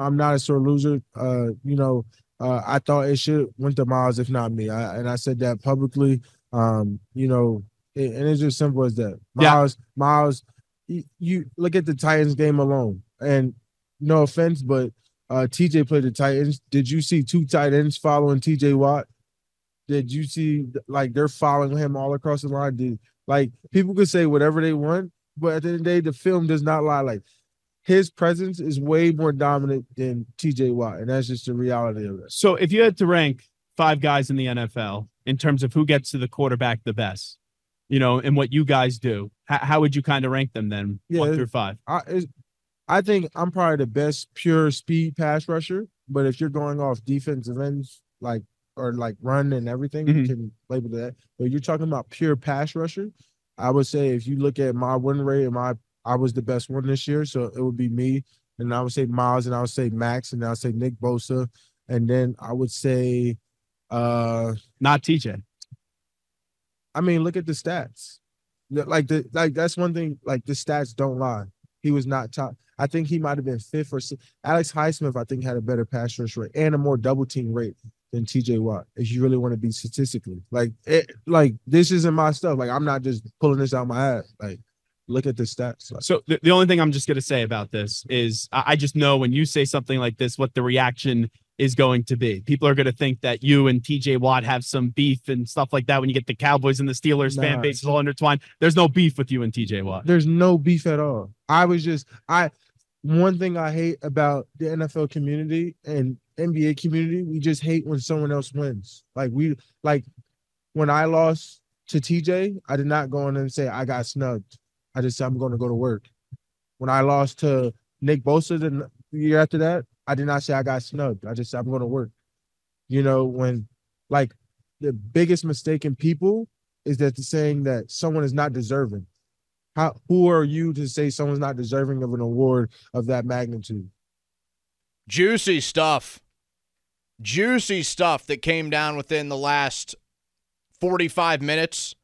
I'm not a sore loser. Uh, you know, uh, I thought it should went to Myles, if not me. I, and I said that publicly. Um, you know, it, and it's just simple as that. Myles, yeah. Myles, you, you look at the Titans game alone, and no offense, but uh, TJ played the Titans. Did you see two tight ends following TJ Watt? Did you see like they're following him all across the line? Did like people could say whatever they want, but at the end of the day, the film does not lie. Like his presence is way more dominant than TJ Watt, and that's just the reality of it. So, if you had to rank five guys in the NFL in terms of who gets to the quarterback the best, you know, and what you guys do, how, how would you kind of rank them then, yeah, one through five? I, I think I'm probably the best pure speed pass rusher. But if you're going off defensive ends, like or like run and everything, mm-hmm. you can label that. But you're talking about pure pass rusher. I would say if you look at my win rate and my I was the best one this year, so it would be me. And I would say Myles, and I would say Max, and I would say Nick Bosa, and then I would say, uh, not TJ. I mean, look at the stats. Like the like that's one thing. Like the stats don't lie. He was not top. I think he might have been fifth or sixth. Alex Highsmith, I think, had a better pass rush rate and a more double team rate than TJ Watt. If you really want to be statistically, like it, like this isn't my stuff. Like I'm not just pulling this out my ass. Like look at the stats. So the, the only thing I'm just going to say about this is I just know when you say something like this, what the reaction is going to be. People are going to think that you and TJ Watt have some beef and stuff like that when you get the Cowboys and the Steelers nah, fan bases all intertwined. There's no beef with you and TJ Watt. There's no beef at all. I was just I one thing I hate about the NFL community and NBA community, we just hate when someone else wins. Like we like when I lost to TJ, I did not go in and say I got snubbed. I just said I'm going to go to work. When I lost to Nick Bosa the year after that, I did not say I got snubbed. I just said I'm going to work. You know, when like the biggest mistake in people is that the saying that someone is not deserving. How who are you to say someone's not deserving of an award of that magnitude? Juicy stuff. Juicy stuff that came down within the last 45 minutes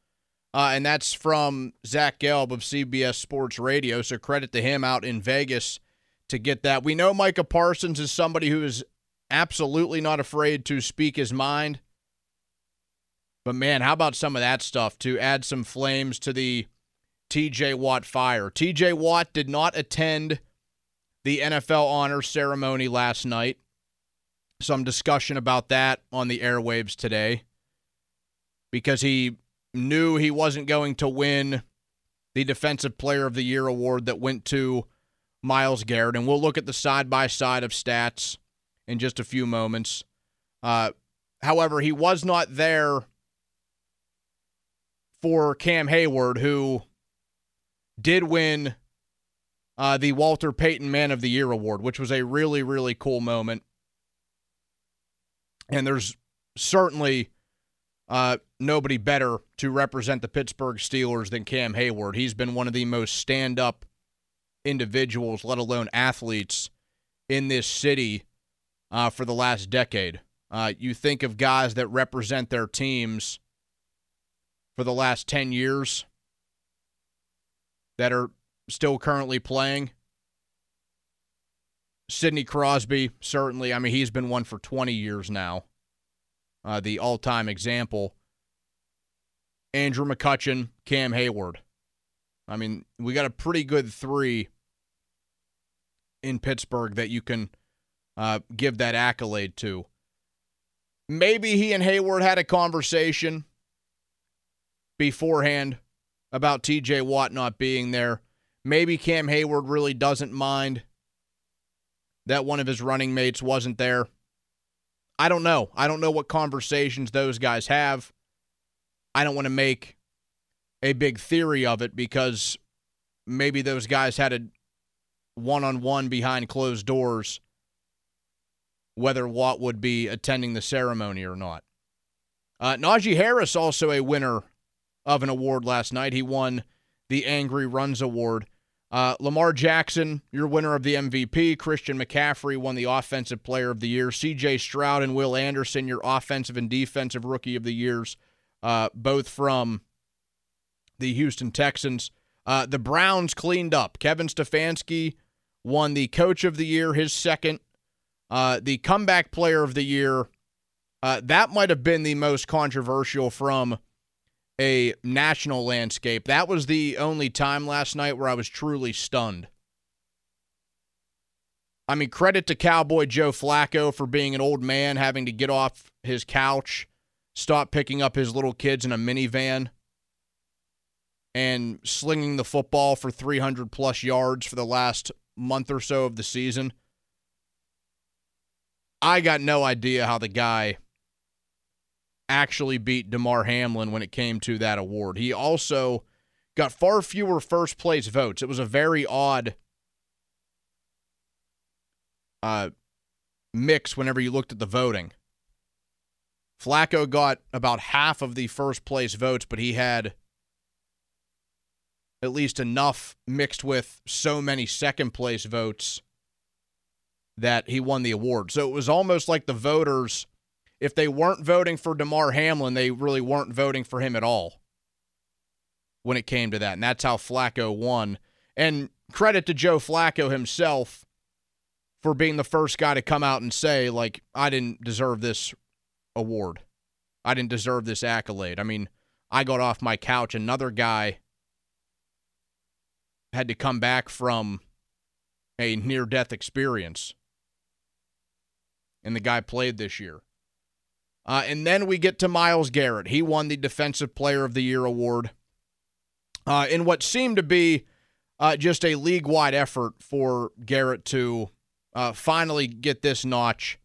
uh, and that's from Zach Gelb of CBS Sports Radio. So credit to him out in Vegas to get that. We know Micah Parsons is somebody who is absolutely not afraid to speak his mind. But man, how about some of that stuff to add some flames to the TJ Watt fire? TJ Watt did not attend the NFL honors ceremony last night. Some discussion about that on the airwaves today because he knew he wasn't going to win the Defensive Player of the Year award that went to Myles Garrett. And we'll look at the side by side of stats in just a few moments. Uh, however, he was not there for Cam Heyward, who did win uh, the Walter Payton Man of the Year award, which was a really, really cool moment. And there's certainly uh, nobody better to represent the Pittsburgh Steelers than Cam Heyward. He's been one of the most stand up individuals, let alone athletes, in this city uh, for the last decade. Uh, you think of guys that represent their teams for the last 10 years that are still currently playing. Sidney Crosby, certainly. I mean, he's been one for 20 years now uh, the all time example. Andrew McCutchen, Cam Heyward. I mean, we got a pretty good three in Pittsburgh that you can uh, give that accolade to. Maybe he and Heyward had a conversation beforehand about TJ Watt not being there. Maybe Cam Heyward really doesn't mind that one of his running mates wasn't there. I don't know. I don't know what conversations those guys have. I don't want to make a big theory of it because maybe those guys had a one on one behind closed doors whether Watt would be attending the ceremony or not. Uh, Najee Harris, also a winner of an award last night. He won the Angry Runs Award. Uh, Lamar Jackson, your winner of the MVP. Christian McCaffrey won the Offensive Player of the Year. C.J. Stroud and Will Anderson, your Offensive and Defensive Rookie of the Years, uh, both from the Houston Texans. Uh, the Browns cleaned up. Kevin Stefanski won the Coach of the Year, his second Uh, the comeback player of the year, uh, that might have been the most controversial from a national landscape. That was the only time last night where I was truly stunned. I mean, credit to Cowboy Joe Flacco for being an old man, having to get off his couch, stop picking up his little kids in a minivan, and slinging the football for 300 plus yards for the last month or so of the season. I got no idea how the guy actually beat Damar Hamlin when it came to that award. He also got far fewer first place votes. It was a very odd uh, mix whenever you looked at the voting. Flacco got about half of the first place votes, but he had at least enough mixed with so many second place votes that he won the award. So it was almost like the voters, if they weren't voting for Damar Hamlin, they really weren't voting for him at all when it came to that. And that's how Flacco won. And credit to Joe Flacco himself for being the first guy to come out and say, like, I didn't deserve this award. I didn't deserve this accolade. I mean, I got off my couch. Another guy had to come back from a near death experience. And the guy played this year. Uh, and then we get to Myles Garrett. He won the Defensive Player of the Year award uh, in what seemed to be uh, just a league wide effort for Garrett to uh, finally get this notch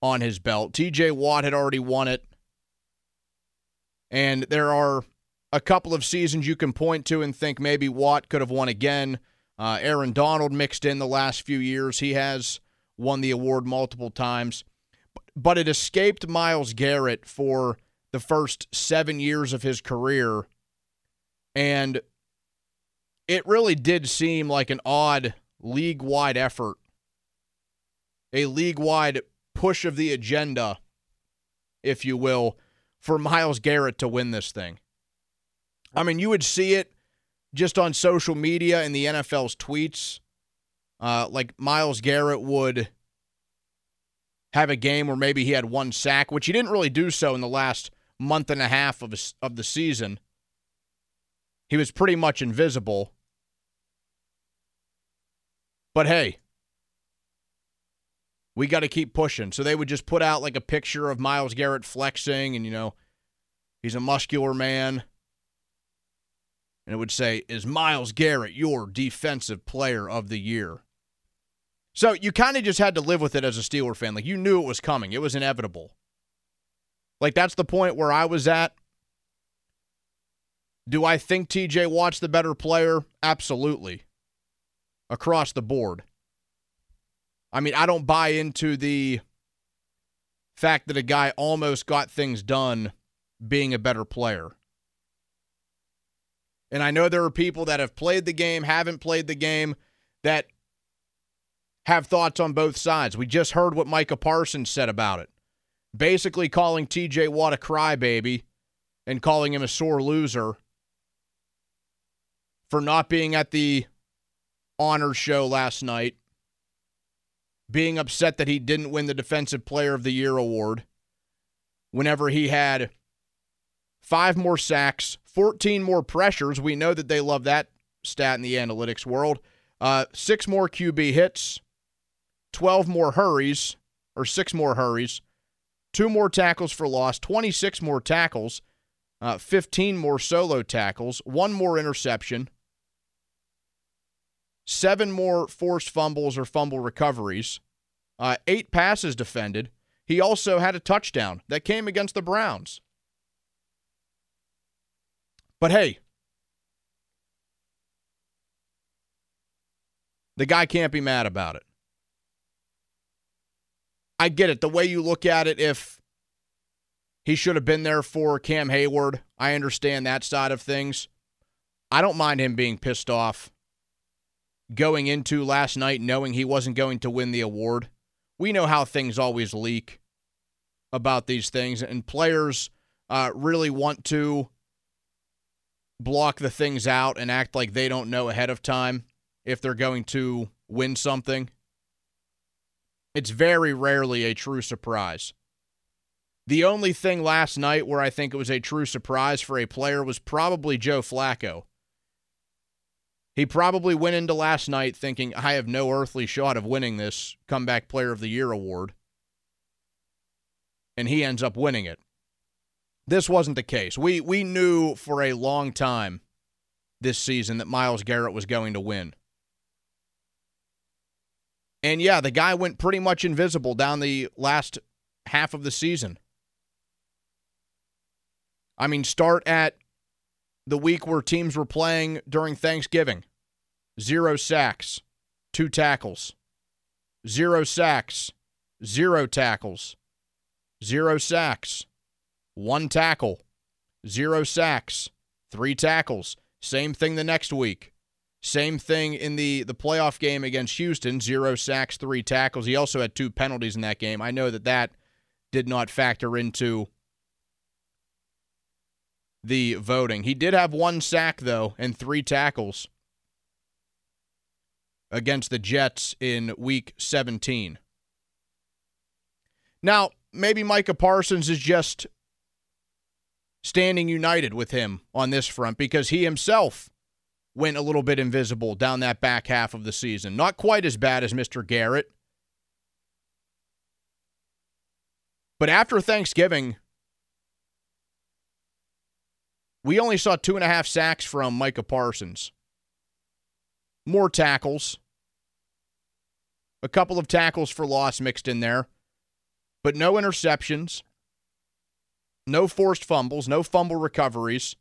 on his belt. TJ Watt had already won it. And there are a couple of seasons you can point to and think maybe Watt could have won again. Uh, Aaron Donald mixed in the last few years. He has won the award multiple times. But it escaped Myles Garrett for the first seven years of his career. And it really did seem like an odd league wide effort, a league wide push of the agenda, if you will, for Myles Garrett to win this thing. I mean, you would see it just on social media and the NFL's tweets. Uh, like Myles Garrett would have a game where maybe he had one sack, which he didn't really do so in the last month and a half of, of the season. He was pretty much invisible. But hey, we got to keep pushing. So they would just put out like a picture of Myles Garrett flexing, and you know, he's a muscular man. And it would say, Is Myles Garrett your defensive player of the year? So you kind of just had to live with it as a Steeler fan. Like you knew it was coming, it was inevitable. Like that's the point where I was at. Do I think TJ Watt's the better player? Absolutely. Across the board. I mean, I don't buy into the fact that a guy almost got things done being a better player. And I know there are people that have played the game, haven't played the game, that have thoughts on both sides. We just heard what Micah Parsons said about it. Basically calling TJ Watt a crybaby and calling him a sore loser for not being at the honor show last night, being upset that he didn't win the Defensive Player of the Year award whenever he had five more sacks, 14 more pressures. We know that they love that stat in the analytics world. Uh, six more QB hits, 12 more hurries, or six more hurries, two more tackles for loss, 26 more tackles, uh, 15 more solo tackles, one more interception, seven more forced fumbles or fumble recoveries, uh, eight passes defended. He also had a touchdown that came against the Browns. But hey, the guy can't be mad about it. I get it. The way you look at it, if he should have been there for Cam Heyward, I understand that side of things. I don't mind him being pissed off going into last night knowing he wasn't going to win the award. We know how things always leak about these things, and players uh, really want to block the things out and act like they don't know ahead of time if they're going to win something. It's very rarely a true surprise. The only thing last night where I think it was a true surprise for a player was probably Joe Flacco. He probably went into last night thinking, I have no earthly shot of winning this Comeback Player of the Year award. And he ends up winning it. This wasn't the case. We we knew for a long time this season that Myles Garrett was going to win. And yeah, the guy went pretty much invisible down the last half of the season. I mean, start at the week where teams were playing during Thanksgiving zero sacks, two tackles, zero sacks, zero tackles, zero sacks, one tackle, zero sacks, three tackles. Same thing the next week. Same thing in the the playoff game against Houston, zero sacks, three tackles. He also had two penalties in that game. I know that that did not factor into the voting. He did have one sack though and three tackles against the Jets in week 17. Now, maybe Micah Parsons is just standing united with him on this front because he himself went a little bit invisible down that back half of the season. Not quite as bad as Mr. Garrett. But after Thanksgiving, we only saw two and a half sacks from Micah Parsons. More tackles. A couple of tackles for loss mixed in there, but no interceptions, no forced fumbles, no fumble recoveries.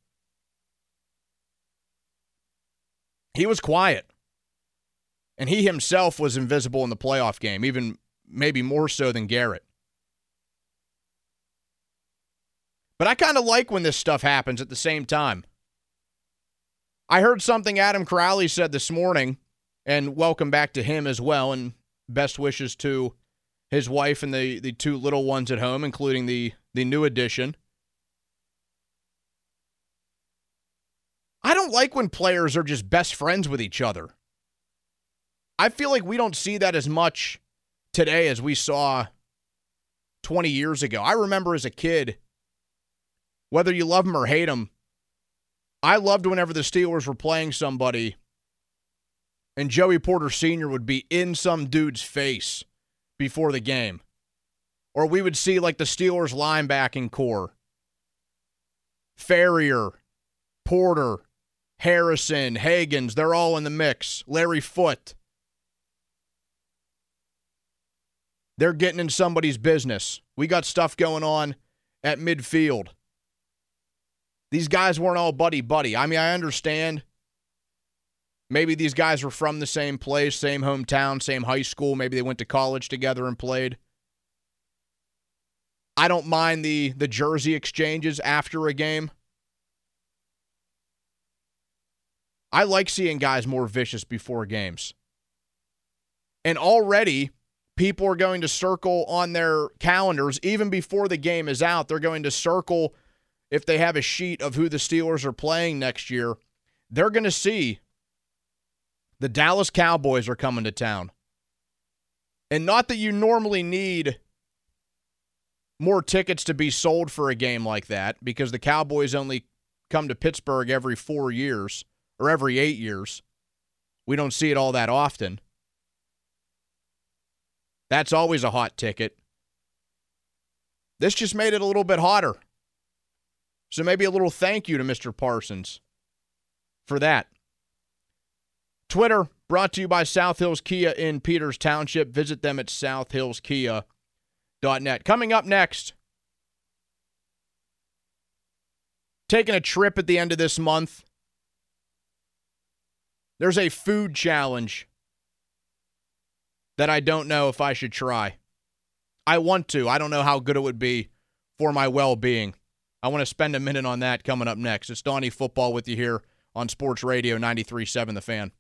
He was quiet. And he himself was invisible in the playoff game, even maybe more so than Garrett. But I kind of like when this stuff happens at the same time. I heard something Adam Crowley said this morning, and welcome back to him as well, and best wishes to his wife and the, the two little ones at home, including the, the new addition. I don't like when players are just best friends with each other. I feel like we don't see that as much today as we saw 20 years ago. I remember as a kid, whether you love them or hate them, I loved whenever the Steelers were playing somebody and Joey Porter Sr. would be in some dude's face before the game. Or we would see like the Steelers linebacking corps. Farrior, Porter, Harrison, Haggans, they're all in the mix. Larry Foote. They're getting in somebody's business. We got stuff going on at midfield. These guys weren't all buddy buddy. I mean, I understand. Maybe these guys were from the same place, same hometown, same high school. Maybe they went to college together and played. I don't mind the the jersey exchanges after a game. I like seeing guys more vicious before games. And already, people are going to circle on their calendars, even before the game is out. They're going to circle, if they have a sheet of who the Steelers are playing next year, they're going to see the Dallas Cowboys are coming to town. And not that you normally need more tickets to be sold for a game like that, because the Cowboys only come to Pittsburgh every four years or every eight years. We don't see it all that often. That's always a hot ticket. This just made it a little bit hotter. So maybe a little thank you to Mr. Parsons for that. Twitter brought to you by South Hills Kia in Peters Township. Visit them at southhillskia.net. Coming up next, taking a trip at the end of this month there's a food challenge that I don't know if I should try. I want to. I don't know how good it would be for my well being. I want to spend a minute on that coming up next. It's Donnie Football with you here on Sports Radio 93.7 The Fan.